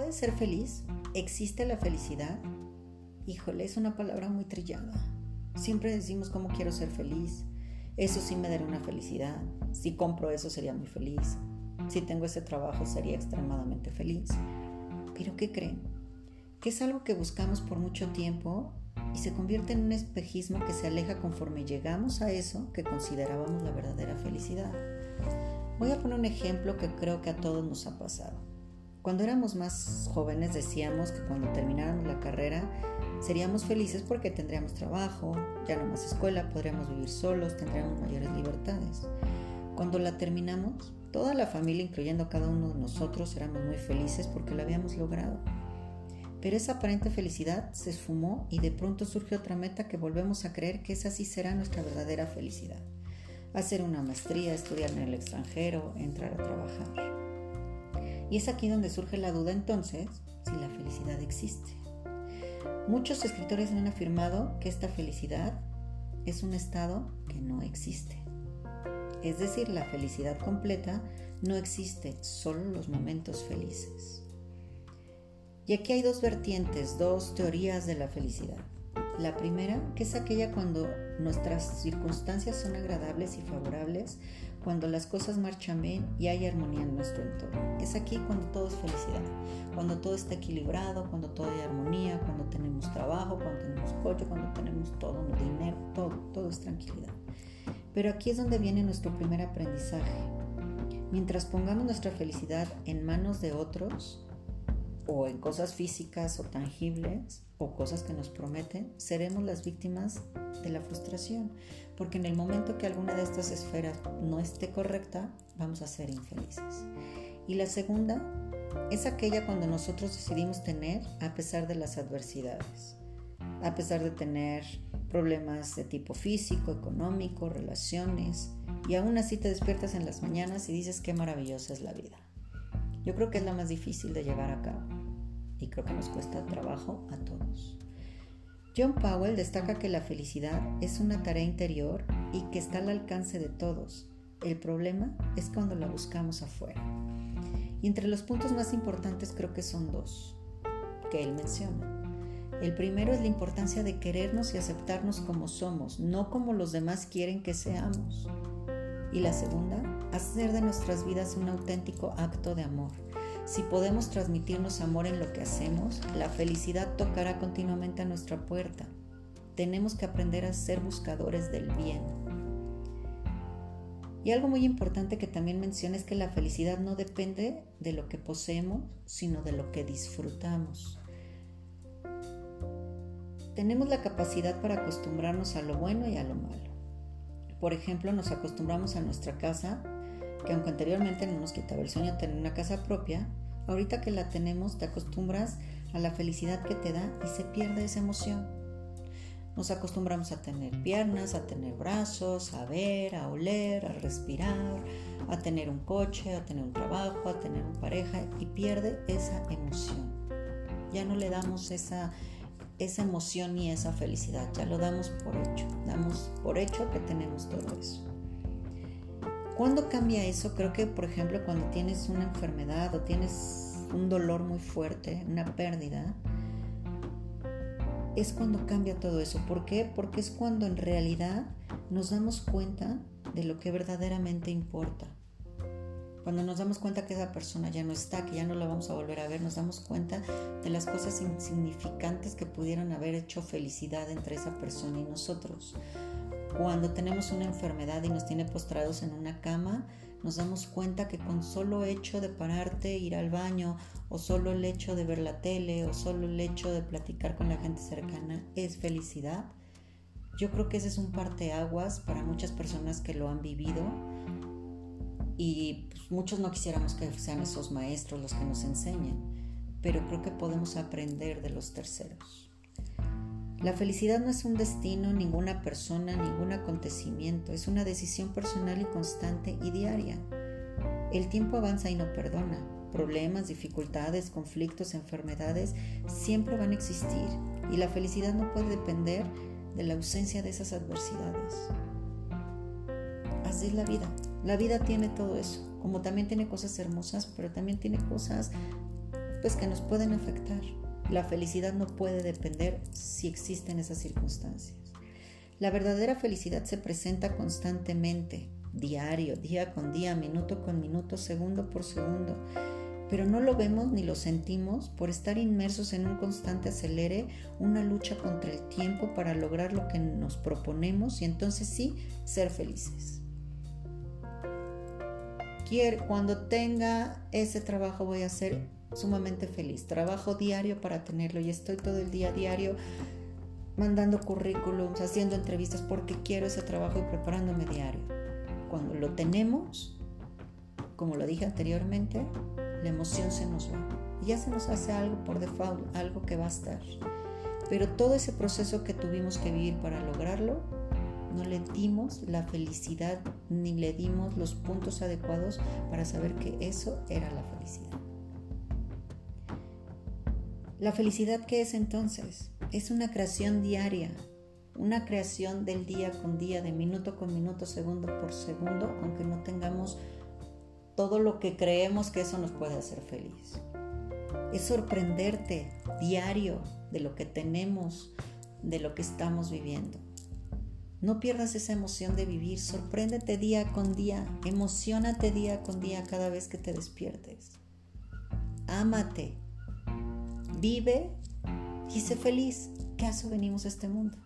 puedes ser feliz? ¿Existe la felicidad? Híjole, es una palabra muy trillada. Siempre decimos cómo quiero ser feliz. Eso sí me dará una felicidad. Si compro eso sería muy feliz. Si tengo ese trabajo sería extremadamente feliz. Pero ¿qué creen? Que es algo que buscamos por mucho tiempo y se convierte en un espejismo que se aleja conforme llegamos a eso que considerábamos la verdadera felicidad. Voy a poner un ejemplo que creo que a todos nos ha pasado. Cuando éramos más jóvenes decíamos que cuando termináramos la carrera seríamos felices porque tendríamos trabajo, ya no más escuela, podríamos vivir solos, tendríamos mayores libertades. Cuando la terminamos, toda la familia, incluyendo cada uno de nosotros, éramos muy felices porque lo habíamos logrado. Pero esa aparente felicidad se esfumó y de pronto surge otra meta que volvemos a creer que esa sí será nuestra verdadera felicidad. Hacer una maestría, estudiar en el extranjero, entrar a trabajar. Y es aquí donde surge la duda entonces si la felicidad existe. Muchos escritores han afirmado que esta felicidad es un estado que no existe. Es decir, la felicidad completa no existe, solo los momentos felices. Y aquí hay dos vertientes, dos teorías de la felicidad. La primera, que es aquella cuando nuestras circunstancias son agradables y favorables, cuando las cosas marchan bien y hay armonía en nuestro entorno. Es aquí cuando todo es felicidad, cuando todo está equilibrado, cuando todo hay armonía, cuando tenemos trabajo, cuando tenemos coche, cuando tenemos todo, dinero, todo, todo es tranquilidad. Pero aquí es donde viene nuestro primer aprendizaje. Mientras pongamos nuestra felicidad en manos de otros, o en cosas físicas o tangibles o cosas que nos prometen, seremos las víctimas de la frustración, porque en el momento que alguna de estas esferas no esté correcta, vamos a ser infelices. Y la segunda es aquella cuando nosotros decidimos tener a pesar de las adversidades, a pesar de tener problemas de tipo físico, económico, relaciones, y aún así te despiertas en las mañanas y dices qué maravillosa es la vida. Yo creo que es la más difícil de llevar a cabo y creo que nos cuesta trabajo a todos. John Powell destaca que la felicidad es una tarea interior y que está al alcance de todos. El problema es cuando la buscamos afuera. Y entre los puntos más importantes creo que son dos, que él menciona. El primero es la importancia de querernos y aceptarnos como somos, no como los demás quieren que seamos. Y la segunda, hacer de nuestras vidas un auténtico acto de amor si podemos transmitirnos amor en lo que hacemos, la felicidad tocará continuamente a nuestra puerta. Tenemos que aprender a ser buscadores del bien. Y algo muy importante que también menciona es que la felicidad no depende de lo que poseemos, sino de lo que disfrutamos. Tenemos la capacidad para acostumbrarnos a lo bueno y a lo malo. Por ejemplo, nos acostumbramos a nuestra casa, que aunque anteriormente no nos quitaba el sueño tener una casa propia, Ahorita que la tenemos, te acostumbras a la felicidad que te da y se pierde esa emoción. Nos acostumbramos a tener piernas, a tener brazos, a ver, a oler, a respirar, a tener un coche, a tener un trabajo, a tener una pareja y pierde esa emoción. Ya no le damos esa, esa emoción ni esa felicidad, ya lo damos por hecho. Damos por hecho que tenemos todo eso. ¿Cuándo cambia eso? Creo que, por ejemplo, cuando tienes una enfermedad o tienes un dolor muy fuerte, una pérdida, es cuando cambia todo eso. ¿Por qué? Porque es cuando en realidad nos damos cuenta de lo que verdaderamente importa. Cuando nos damos cuenta que esa persona ya no está, que ya no la vamos a volver a ver, nos damos cuenta de las cosas insignificantes que pudieron haber hecho felicidad entre esa persona y nosotros. Cuando tenemos una enfermedad y nos tiene postrados en una cama, nos damos cuenta que con solo hecho de pararte, ir al baño, o solo el hecho de ver la tele, o solo el hecho de platicar con la gente cercana, es felicidad. Yo creo que ese es un parteaguas para muchas personas que lo han vivido y pues, muchos no quisiéramos que sean esos maestros los que nos enseñen, pero creo que podemos aprender de los terceros. La felicidad no es un destino, ninguna persona, ningún acontecimiento, es una decisión personal y constante y diaria. El tiempo avanza y no perdona. Problemas, dificultades, conflictos, enfermedades siempre van a existir y la felicidad no puede depender de la ausencia de esas adversidades. Así es la vida. La vida tiene todo eso, como también tiene cosas hermosas, pero también tiene cosas pues que nos pueden afectar. La felicidad no puede depender si existen esas circunstancias. La verdadera felicidad se presenta constantemente, diario, día con día, minuto con minuto, segundo por segundo, pero no lo vemos ni lo sentimos por estar inmersos en un constante acelere, una lucha contra el tiempo para lograr lo que nos proponemos y entonces sí ser felices. Quiero, cuando tenga ese trabajo voy a ser sumamente feliz. Trabajo diario para tenerlo y estoy todo el día diario mandando currículums, haciendo entrevistas porque quiero ese trabajo y preparándome diario. Cuando lo tenemos, como lo dije anteriormente, la emoción se nos va. Y ya se nos hace algo por default, algo que va a estar. Pero todo ese proceso que tuvimos que vivir para lograrlo, no le dimos la felicidad ni le dimos los puntos adecuados para saber que eso era la felicidad. La felicidad qué es entonces? Es una creación diaria, una creación del día con día, de minuto con minuto, segundo por segundo, aunque no tengamos todo lo que creemos que eso nos puede hacer feliz. Es sorprenderte diario de lo que tenemos, de lo que estamos viviendo. No pierdas esa emoción de vivir, sorpréndete día con día, emocionate día con día cada vez que te despiertes. Ámate, vive y sé feliz, que venimos a este mundo.